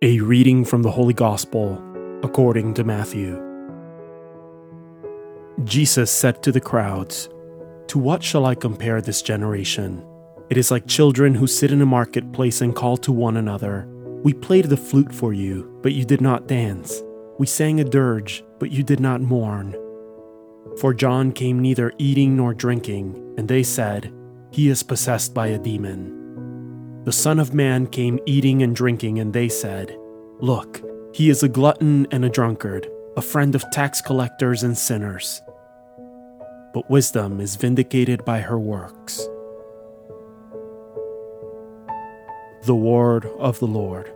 A reading from the Holy Gospel according to Matthew. Jesus said to the crowds, To what shall I compare this generation? It is like children who sit in a marketplace and call to one another. We played the flute for you, but you did not dance. We sang a dirge, but you did not mourn. For John came neither eating nor drinking, and they said, He is possessed by a demon. The Son of Man came eating and drinking, and they said, Look, he is a glutton and a drunkard, a friend of tax collectors and sinners. But wisdom is vindicated by her works. The Word of the Lord.